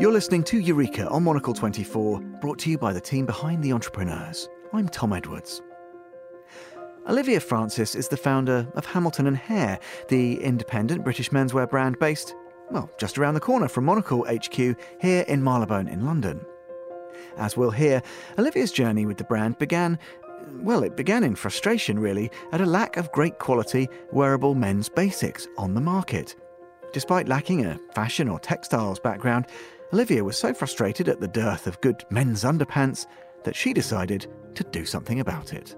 You're listening to Eureka on Monocle 24, brought to you by the team behind the entrepreneurs. I'm Tom Edwards. Olivia Francis is the founder of Hamilton and Hare, the independent British menswear brand based, well, just around the corner from Monocle HQ here in Marylebone in London. As we'll hear, Olivia's journey with the brand began, well, it began in frustration really, at a lack of great quality wearable men's basics on the market. Despite lacking a fashion or textiles background, Olivia was so frustrated at the dearth of good men's underpants that she decided to do something about it.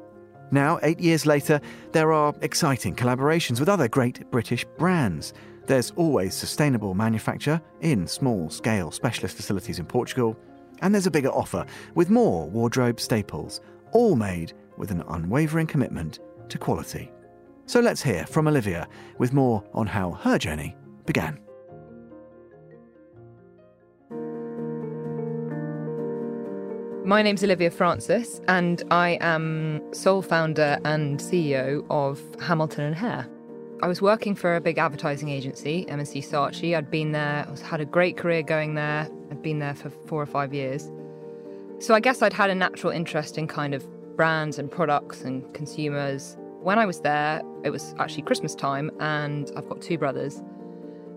Now, eight years later, there are exciting collaborations with other great British brands. There's always sustainable manufacture in small scale specialist facilities in Portugal, and there's a bigger offer with more wardrobe staples, all made with an unwavering commitment to quality. So let's hear from Olivia with more on how her journey began. My name's Olivia Francis, and I am sole founder and CEO of Hamilton and Hare. I was working for a big advertising agency, M&C Saatchi. I'd been there, I had a great career going there. I'd been there for four or five years. So I guess I'd had a natural interest in kind of brands and products and consumers. When I was there, it was actually Christmas time, and I've got two brothers,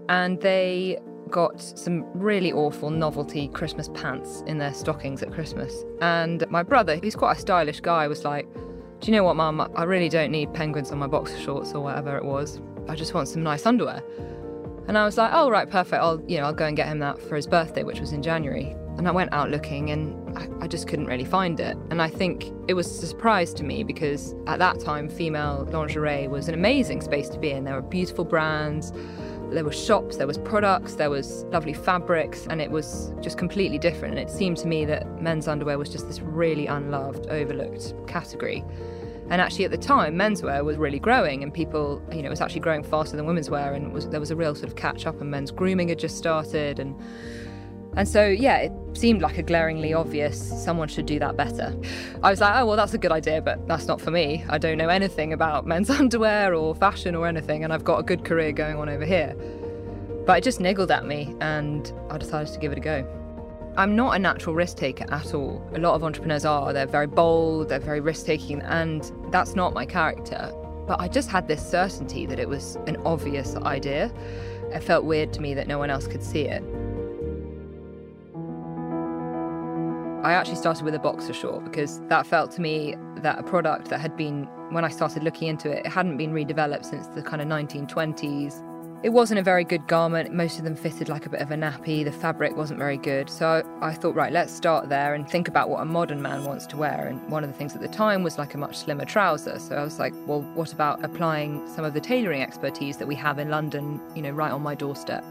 and they got some really awful novelty Christmas pants in their stockings at Christmas. And my brother, who's quite a stylish guy, was like, Do you know what, Mum? I really don't need penguins on my boxer shorts or whatever it was. I just want some nice underwear. And I was like, Oh, right, perfect. I'll, you know, I'll go and get him that for his birthday, which was in January. And I went out looking and I, I just couldn't really find it. And I think it was a surprise to me because at that time, female lingerie was an amazing space to be in. There were beautiful brands there were shops, there was products, there was lovely fabrics, and it was just completely different. And it seemed to me that men's underwear was just this really unloved, overlooked category. And actually, at the time, menswear was really growing, and people, you know, it was actually growing faster than women's wear, and was, there was a real sort of catch up, and men's grooming had just started, and and so, yeah, it seemed like a glaringly obvious someone should do that better. I was like, oh, well, that's a good idea, but that's not for me. I don't know anything about men's underwear or fashion or anything, and I've got a good career going on over here. But it just niggled at me, and I decided to give it a go. I'm not a natural risk taker at all. A lot of entrepreneurs are. They're very bold, they're very risk taking, and that's not my character. But I just had this certainty that it was an obvious idea. It felt weird to me that no one else could see it. I actually started with a boxer short because that felt to me that a product that had been, when I started looking into it, it hadn't been redeveloped since the kind of 1920s. It wasn't a very good garment. Most of them fitted like a bit of a nappy. The fabric wasn't very good. So I thought, right, let's start there and think about what a modern man wants to wear. And one of the things at the time was like a much slimmer trouser. So I was like, well, what about applying some of the tailoring expertise that we have in London, you know, right on my doorstep?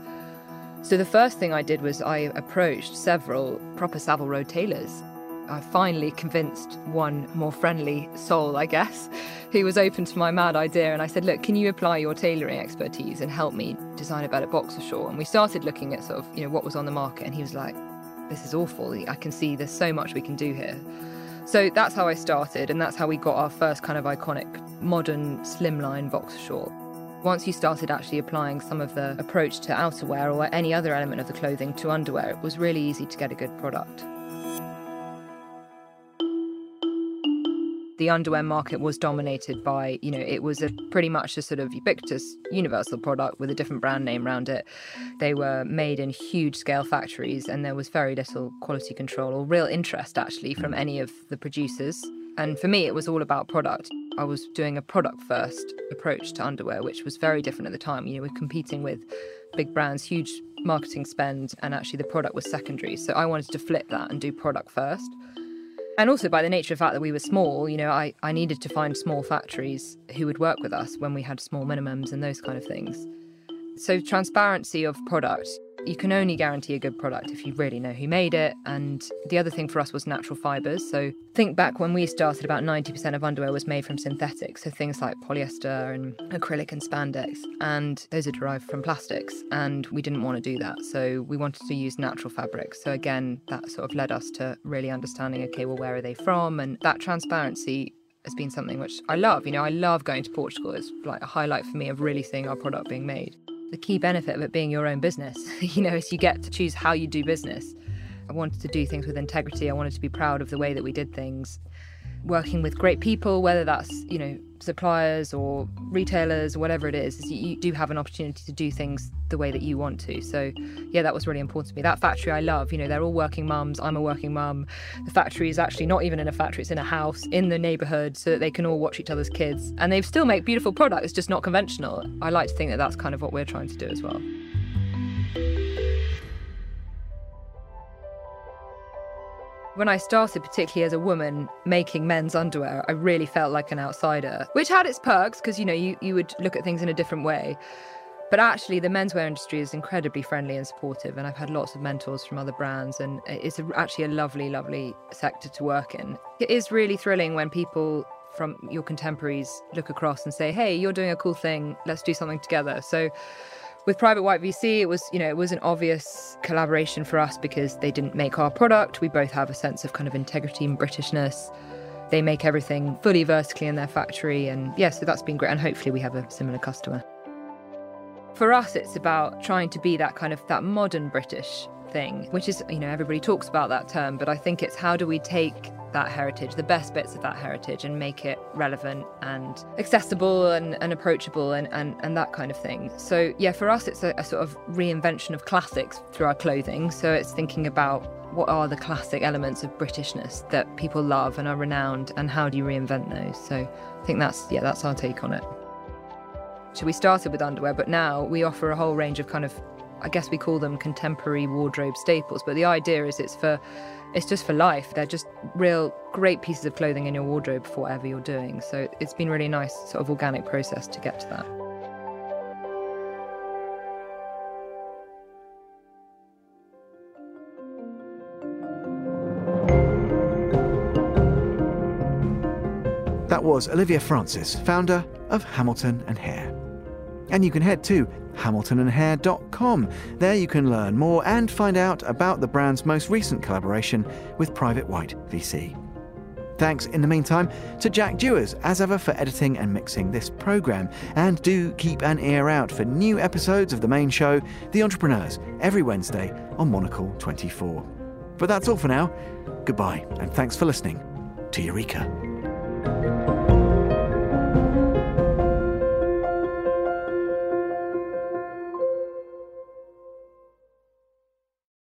So the first thing I did was I approached several proper Savile Row tailors. I finally convinced one more friendly soul, I guess, who was open to my mad idea. And I said, Look, can you apply your tailoring expertise and help me design a better boxer short? And we started looking at sort of, you know, what was on the market. And he was like, This is awful. I can see there's so much we can do here. So that's how I started. And that's how we got our first kind of iconic modern slimline boxer short. Once you started actually applying some of the approach to outerwear or any other element of the clothing to underwear, it was really easy to get a good product. the underwear market was dominated by, you know, it was a pretty much a sort of ubiquitous universal product with a different brand name around it. They were made in huge scale factories and there was very little quality control or real interest actually from any of the producers. And for me, it was all about product. I was doing a product first approach to underwear, which was very different at the time. You know, we're competing with big brands, huge marketing spend, and actually the product was secondary. So I wanted to flip that and do product first. And also by the nature of the fact that we were small, you know, I, I needed to find small factories who would work with us when we had small minimums and those kind of things. So transparency of product you can only guarantee a good product if you really know who made it. And the other thing for us was natural fibres. So think back when we started, about 90% of underwear was made from synthetics. So things like polyester and acrylic and spandex. And those are derived from plastics. And we didn't want to do that. So we wanted to use natural fabrics. So again, that sort of led us to really understanding okay, well, where are they from? And that transparency has been something which I love. You know, I love going to Portugal. It's like a highlight for me of really seeing our product being made. The key benefit of it being your own business. you know, is you get to choose how you do business. I wanted to do things with integrity. I wanted to be proud of the way that we did things working with great people, whether that's, you know, suppliers or retailers or whatever it is, is you do have an opportunity to do things the way that you want to. So, yeah, that was really important to me. That factory I love, you know, they're all working mums. I'm a working mum. The factory is actually not even in a factory, it's in a house in the neighborhood so that they can all watch each other's kids. And they still make beautiful products, just not conventional. I like to think that that's kind of what we're trying to do as well. When I started, particularly as a woman making men's underwear, I really felt like an outsider, which had its perks because you know you, you would look at things in a different way. But actually, the menswear industry is incredibly friendly and supportive, and I've had lots of mentors from other brands, and it's actually a lovely, lovely sector to work in. It is really thrilling when people from your contemporaries look across and say, "Hey, you're doing a cool thing. Let's do something together." So with Private White VC, it was, you know, it was an obvious collaboration for us because they didn't make our product. We both have a sense of kind of integrity and Britishness. They make everything fully vertically in their factory. And yeah, so that's been great. And hopefully we have a similar customer. For us, it's about trying to be that kind of that modern British thing, which is, you know, everybody talks about that term, but I think it's how do we take that heritage, the best bits of that heritage, and make it relevant and accessible and, and approachable and, and, and that kind of thing. So, yeah, for us, it's a, a sort of reinvention of classics through our clothing. So, it's thinking about what are the classic elements of Britishness that people love and are renowned, and how do you reinvent those? So, I think that's, yeah, that's our take on it. So, we started with underwear, but now we offer a whole range of kind of I guess we call them contemporary wardrobe staples, but the idea is it's for it's just for life. They're just real great pieces of clothing in your wardrobe for whatever you're doing. So it's been really nice sort of organic process to get to that. That was Olivia Francis, founder of Hamilton and Hare. And you can head to hamiltonandhare.com. There you can learn more and find out about the brand's most recent collaboration with Private White VC. Thanks in the meantime to Jack Dewars, as ever, for editing and mixing this programme. And do keep an ear out for new episodes of the main show, The Entrepreneurs, every Wednesday on Monocle 24. But that's all for now. Goodbye, and thanks for listening to Eureka.